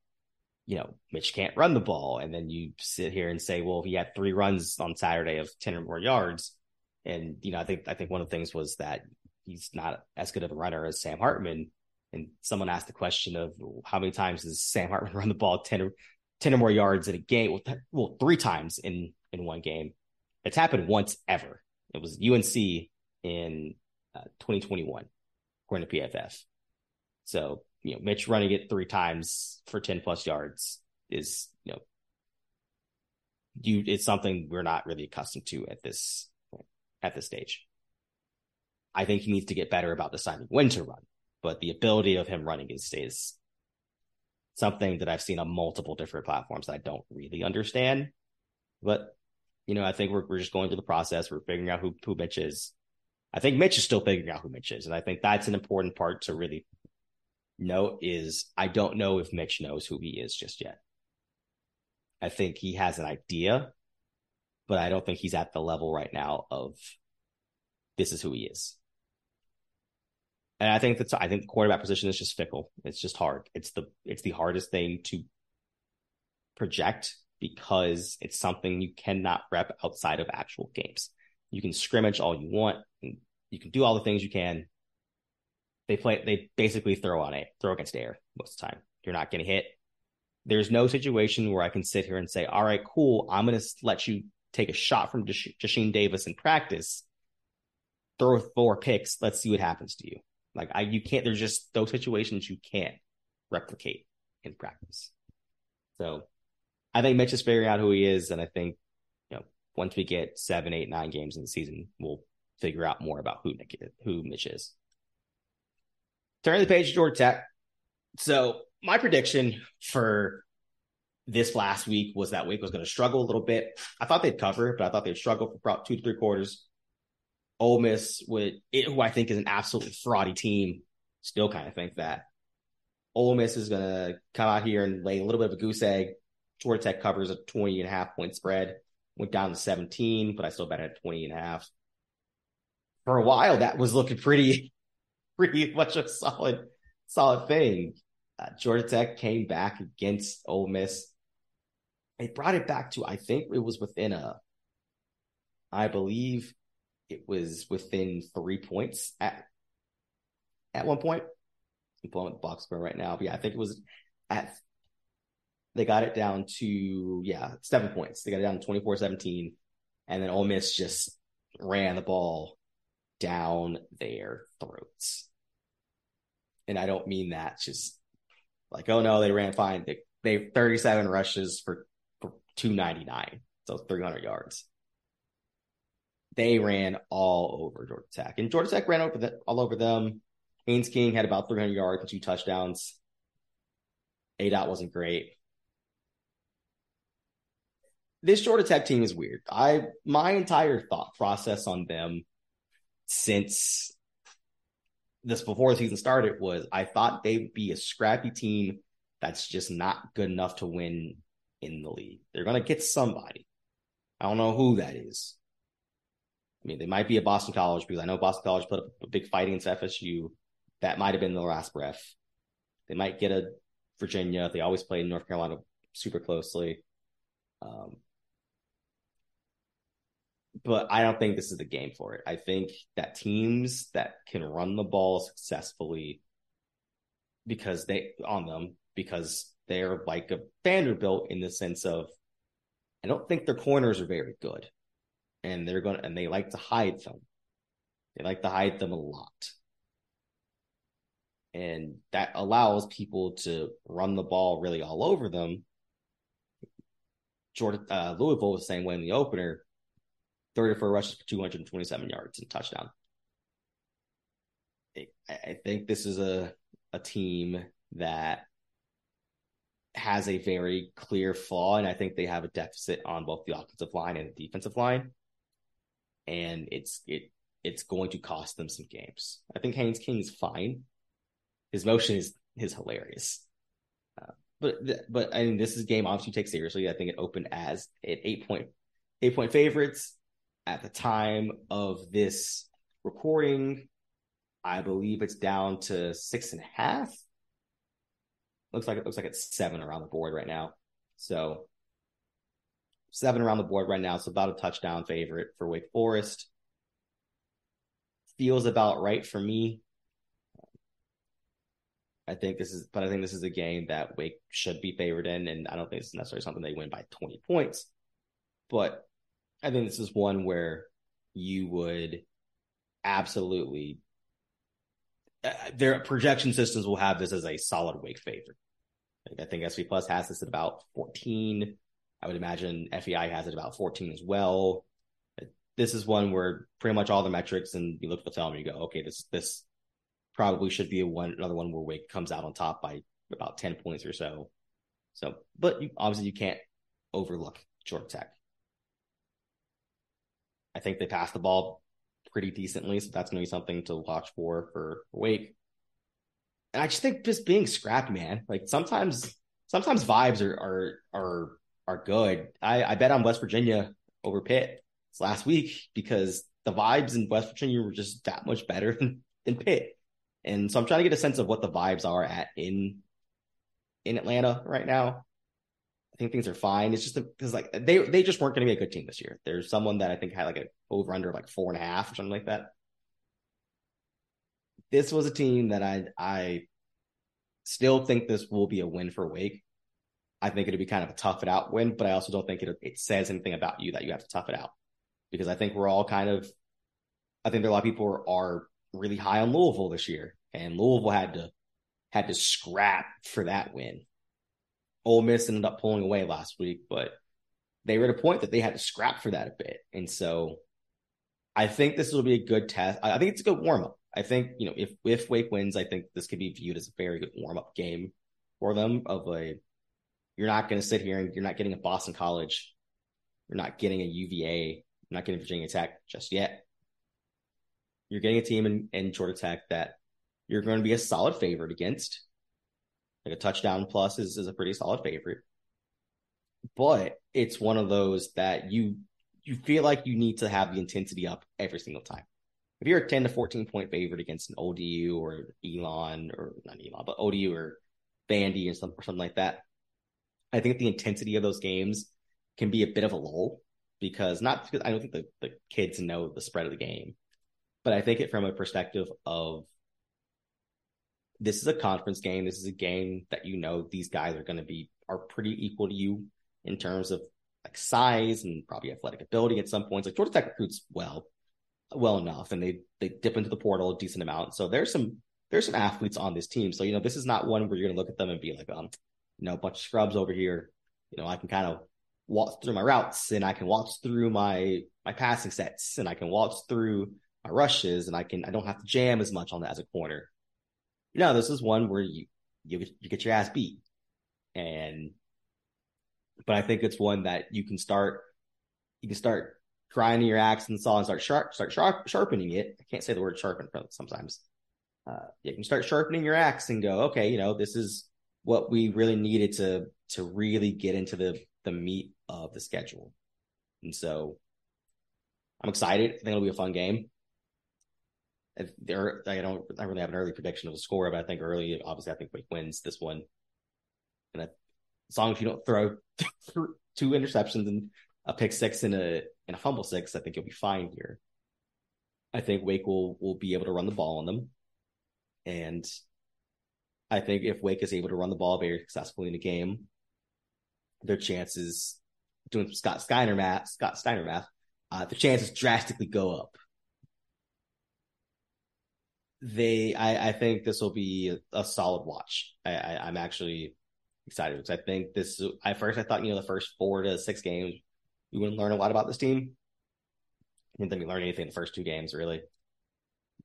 you know, Mitch can't run the ball, and then you sit here and say, well, he had three runs on Saturday of ten or more yards, and you know, I think I think one of the things was that he's not as good of a runner as Sam Hartman, and someone asked the question of how many times does Sam Hartman (laughs) run the ball 10 or, 10 or more yards in a game? Well, th- well, three times in, in one game. It's happened once ever. It was UNC in uh, 2021, according to PFF. So, you know, Mitch running it three times for 10 plus yards is, you know, you, it's something we're not really accustomed to at this, at this stage. I think he needs to get better about deciding when to run but the ability of him running is is something that I've seen on multiple different platforms that I don't really understand. But you know, I think we're we're just going through the process. We're figuring out who who Mitch is. I think Mitch is still figuring out who Mitch is, and I think that's an important part to really note. Is I don't know if Mitch knows who he is just yet. I think he has an idea, but I don't think he's at the level right now of this is who he is. And I think that's I think the quarterback position is just fickle. It's just hard. It's the it's the hardest thing to project because it's something you cannot rep outside of actual games. You can scrimmage all you want, you can do all the things you can. They play they basically throw on it, throw against air most of the time. You're not getting hit. There's no situation where I can sit here and say, all right, cool, I'm going to let you take a shot from Jasheen Davis in practice, throw four picks, let's see what happens to you. Like I, you can't. There's just those situations you can't replicate in practice. So, I think Mitch is figuring out who he is, and I think you know once we get seven, eight, nine games in the season, we'll figure out more about who Nick is, who Mitch is. Turning the page to Georgia Tech. So my prediction for this last week was that week was going to struggle a little bit. I thought they'd cover, but I thought they'd struggle for about two to three quarters. Ole Miss it, who I think is an absolutely fraudy team, still kind of think that Ole Miss is going to come out here and lay a little bit of a goose egg. Georgia Tech covers a 20 and a half point spread, went down to 17, but I still bet at 20 and a half. For a while, that was looking pretty, (laughs) pretty much a solid, solid thing. Uh, Georgia Tech came back against Ole Miss. They brought it back to, I think it was within a, I believe it was within three points at at one point. I'm pulling up the box score right now. But yeah, I think it was at they got it down to yeah, seven points. They got it down to 24-17. And then Ole Miss just ran the ball down their throats. And I don't mean that just like, oh no, they ran fine. They, they 37 rushes for 299. So 300 yards they ran all over Georgia Tech. And Georgia Tech ran over the, all over them. Haynes King had about 300 yards and two touchdowns. A dot wasn't great. This Georgia Tech team is weird. I my entire thought process on them since this before the season started was I thought they would be a scrappy team that's just not good enough to win in the league. They're gonna get somebody. I don't know who that is. I mean, they might be a Boston College because I know Boston College put up a big fight against FSU. That might have been the last breath. They might get a Virginia. They always play North Carolina super closely. Um, but I don't think this is the game for it. I think that teams that can run the ball successfully because they on them because they're like a Vanderbilt in the sense of I don't think their corners are very good and they're going to, and they like to hide them. They like to hide them a lot. And that allows people to run the ball really all over them. Jordan, uh, Louisville was the same way in the opener 34 rushes for 227 yards and touchdown. I think this is a, a team that has a very clear flaw, and I think they have a deficit on both the offensive line and the defensive line and it's it it's going to cost them some games. I think Haynes King is fine. His motion is is hilarious. Uh, but but I mean, this is game obviously take seriously. I think it opened as an eight point eight point favorites at the time of this recording. I believe it's down to six and a half. Looks like it looks like it's seven around the board right now. So seven around the board right now. So about a touchdown favorite for Wake Forest. Feels about right for me. I think this is, but I think this is a game that Wake should be favored in, and I don't think it's necessarily something they win by 20 points. But I think this is one where you would absolutely Uh, their projection systems will have this as a solid Wake favorite. I think SP Plus has this at about 14. I would imagine FEI has it about 14 as well. This is one where pretty much all the metrics, and you look at the film, you go, okay, this this probably should be a one another one where Wake comes out on top by about 10 points or so. So, but you, obviously you can't overlook Georgia Tech. I think they passed the ball pretty decently, so that's going to be something to watch for for Wake. And I just think just being scrappy, man. Like sometimes, sometimes vibes are are are are good. I, I bet on West Virginia over Pitt last week because the vibes in West Virginia were just that much better (laughs) than, than Pitt. And so I'm trying to get a sense of what the vibes are at in in Atlanta right now. Think things are fine. It's just because like they they just weren't going to be a good team this year. There's someone that I think had like a over under like four and a half or something like that. This was a team that I I still think this will be a win for Wake. I think it'll be kind of a tough it out win, but I also don't think it it says anything about you that you have to tough it out because I think we're all kind of I think there are a lot of people are really high on Louisville this year, and Louisville had to had to scrap for that win. Ole Miss ended up pulling away last week, but they were at a point that they had to scrap for that a bit, and so I think this will be a good test. I think it's a good warm up. I think you know if if Wake wins, I think this could be viewed as a very good warm up game for them. Of a you're not going to sit here and you're not getting a Boston College, you're not getting a UVA, you're not getting Virginia Tech just yet. You're getting a team in, in Georgia Tech that you're going to be a solid favorite against. Like a touchdown plus is, is a pretty solid favorite. But it's one of those that you you feel like you need to have the intensity up every single time. If you're a 10 to 14 point favorite against an ODU or Elon or not Elon, but ODU or Bandy or something, or something like that, I think the intensity of those games can be a bit of a lull because not because I don't think the, the kids know the spread of the game, but I think it from a perspective of this is a conference game. This is a game that you know these guys are going to be are pretty equal to you in terms of like size and probably athletic ability at some points. Like Georgia Tech recruits well, well enough, and they they dip into the portal a decent amount. So there's some there's some athletes on this team. So you know this is not one where you're going to look at them and be like, um, you know, a bunch of scrubs over here. You know, I can kind of walk through my routes and I can walk through my my passing sets and I can walk through my rushes and I can I don't have to jam as much on that as a corner. No, this is one where you you you get your ass beat, and but I think it's one that you can start you can start grinding your axe and saw and start sharp start sharp sharpening it. I can't say the word sharpen sometimes. Uh, you can start sharpening your axe and go, okay, you know, this is what we really needed to to really get into the the meat of the schedule. And so I'm excited. I think it'll be a fun game. There, I don't, I really have an early prediction of the score, but I think early, obviously, I think Wake wins this one. And as long as you don't throw (laughs) two interceptions and a pick six and a and a fumble six, I think you'll be fine here. I think Wake will will be able to run the ball on them, and I think if Wake is able to run the ball very successfully in the game, their chances doing Scott Steiner math, Scott Steiner math, uh, the chances drastically go up. They, I, I think this will be a, solid watch. I, I, am actually excited because I think this. At first, I thought you know the first four to six games we wouldn't learn a lot about this team. I didn't think we learned anything in the first two games really.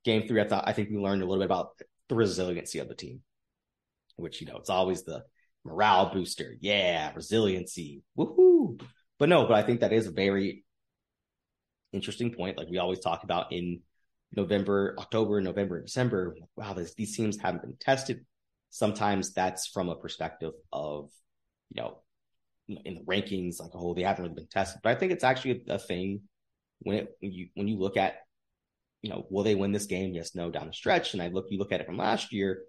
Game three, I thought I think we learned a little bit about the resiliency of the team, which you know it's always the morale booster. Yeah, resiliency. Woohoo. But no, but I think that is a very interesting point. Like we always talk about in November, October, November, December. Wow, this, these teams haven't been tested. Sometimes that's from a perspective of, you know, in the rankings, like, oh, they haven't really been tested. But I think it's actually a, thing when it when you when you look at, you know, will they win this game? Yes, no, down the stretch. And I look, you look at it from last year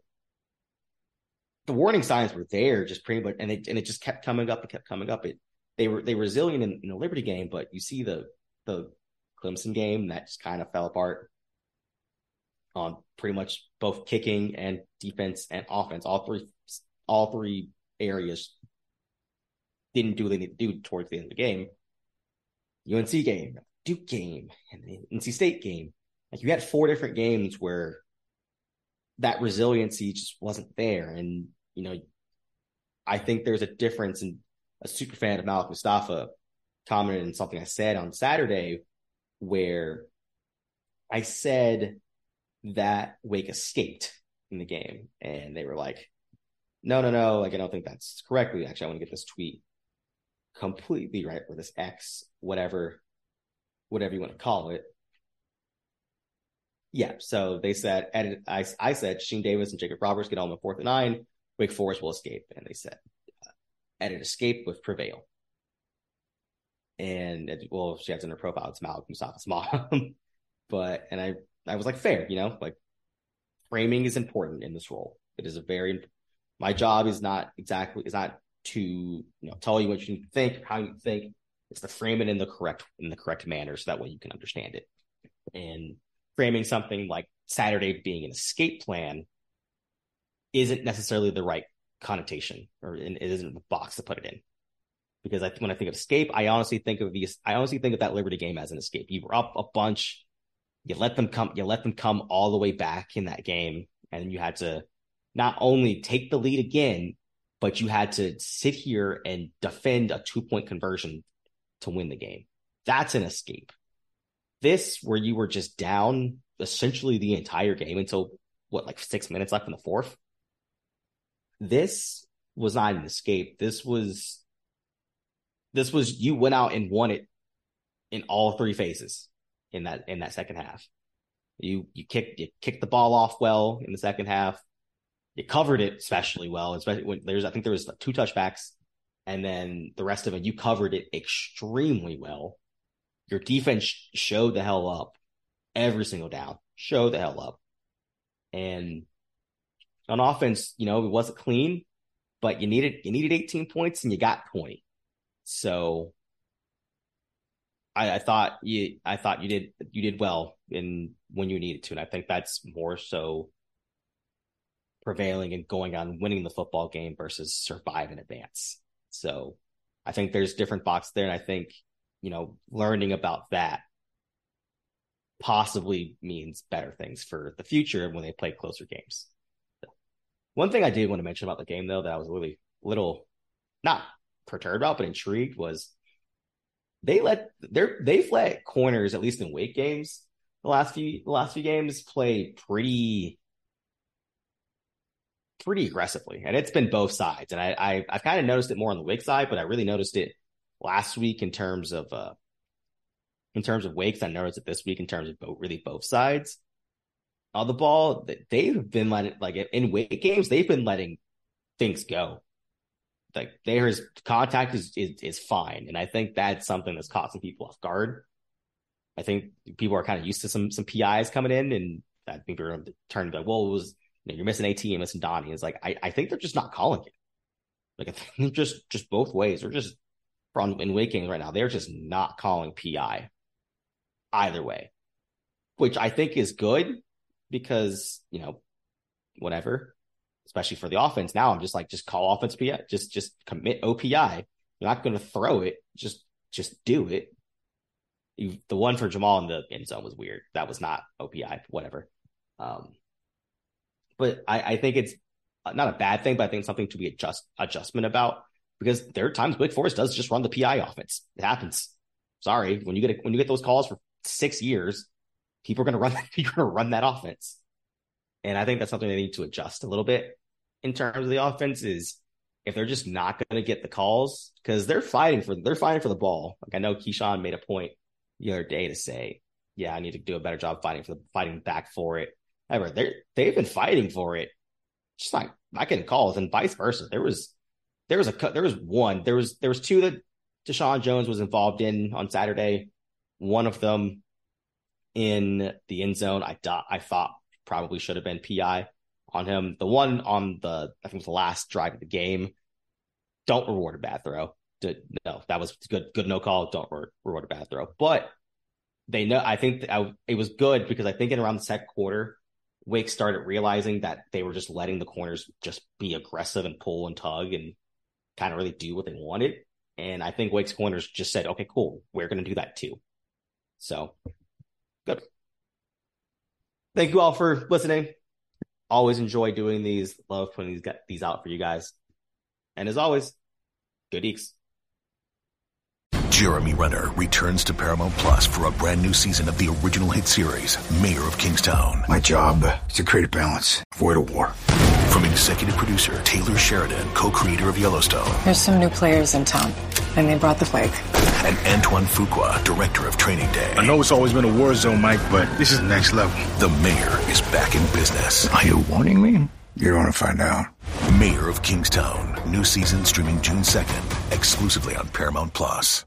the warning signs were there just pretty much, and it and it just kept coming up and kept coming up. It they were they were resilient in, in the Liberty game, but you see the the Clemson game that just kind of fell apart on pretty much both kicking and defense and offense. All three all three areas didn't do what they need to do towards the end of the game. UNC game, Duke game, and the NC State game. Like you had four different games where that resiliency just wasn't there. And you know, I think there's a difference in a super fan of Malik Mustafa commented on something I said on Saturday where I said that Wake escaped in the game. And they were like, no, no, no. Like, I don't think that's correctly. Actually, I want to get this tweet completely right or this X, whatever, whatever you want to call it. Yeah. So they said, "Edit." I, I said, Sheen Davis and Jacob Roberts get on the fourth and nine. Wake Forest will escape. And they said, uh, edit escape with prevail. and it, well, she has in her profile it's Malik Mustafa's (laughs) mom, but and I I was like fair, you know, like framing is important in this role. It is a very my job is not exactly is not to you know tell you what you think, how you think. It's to frame it in the correct in the correct manner so that way you can understand it. And framing something like Saturday being an escape plan isn't necessarily the right connotation or it isn't the box to put it in. Because I, when I think of escape, I honestly think of the I honestly think of that Liberty game as an escape. You were up a bunch, you let them come, you let them come all the way back in that game, and you had to not only take the lead again, but you had to sit here and defend a two point conversion to win the game. That's an escape. This, where you were just down essentially the entire game until what, like six minutes left in the fourth. This was not an escape. This was, this was, you went out and won it in all three phases in that, in that second half. You, you kicked, you kicked the ball off well in the second half. You covered it especially well, especially when there's, I think there was two touchbacks and then the rest of it, you covered it extremely well. Your defense showed the hell up every single down, showed the hell up. And on offense, you know, it wasn't clean, but you needed, you needed 18 points and you got 20. So I, I thought you, I thought you did, you did well in when you needed to. And I think that's more so prevailing and going on winning the football game versus survive in advance. So I think there's different box there. And I think, you know, learning about that possibly means better things for the future when they play closer games. So, one thing I did want to mention about the game though that I was really little not perturbed about but intrigued was they let their they've let corners at least in weight games the last few the last few games play pretty pretty aggressively, and it's been both sides. And I, I have kind of noticed it more on the Wake side, but I really noticed it last week in terms of uh in terms of Wakes. I noticed it this week in terms of both really both sides of the ball. They've been letting like in Wake games, they've been letting things go. Like there's contact is, is is fine, and I think that's something that's caught some people off guard. I think people are kind of used to some some PIs coming in, and I think they're going to turn like, well, was you know, you're missing AT, you're missing Donnie. It's like I, I think they're just not calling it. Like I think just just both ways. They're just from in waking right now. They're just not calling PI either way, which I think is good because you know whatever. Especially for the offense. Now I'm just like, just call offense PI. Just just commit OPI. You're not going to throw it. Just just do it. You, the one for Jahmal in the end zone was weird. That was not OPI. Whatever. Um, but I, I think it's not a bad thing, but I think it's something to be adjust adjustment about because there are times Wake Forest does just run the PI offense. It happens. Sorry, when you get a, when you get those calls for six years, people are going to run (laughs) you're going to run that offense, and I think that's something they need to adjust a little bit in terms of the offense. Is if they're just not going to get the calls because they're fighting for they're fighting for the ball. Like I know Keyshawn made a point the other day to say, "Yeah, I need to do a better job fighting for the fighting back for it." ever. They they've been fighting for it, just like not getting calls, and vice versa. There was there was a there was one there was there was two that Deshaun Jones was involved in on Saturday. One of them in the end zone, I thought I thought probably should have been PI on him. The one on the I think was the last drive of the game. Don't reward a bad throw. No, that was good. Good no call. Don't reward a bad throw. But they know. I think I, it was good because I think in around the second quarter, Wake started realizing that they were just letting the corners just be aggressive and pull and tug and kind of really do what they wanted. And I think Wake's corners just said, okay, cool, we're going to do that too. So. Thank you all for listening. Always enjoy doing these. Love putting these, these out for you guys. And as always, good eeks. Jeremy Renner returns to Paramount Plus for a brand new season of the original hit series, Mayor of Kingstown. My job is to create a balance, avoid a war. From executive producer Taylor Sheridan, co-creator of Yellowstone. There's some new players in town, and they brought the plague. And Antoine Fuqua, director of Training Day. I know it's always been a war zone, Mike, but this is next level. The mayor is back in business. Are you warning me? You're going to find out. Mayor of Kingstown. New season streaming June 2nd, exclusively on Paramount Plus.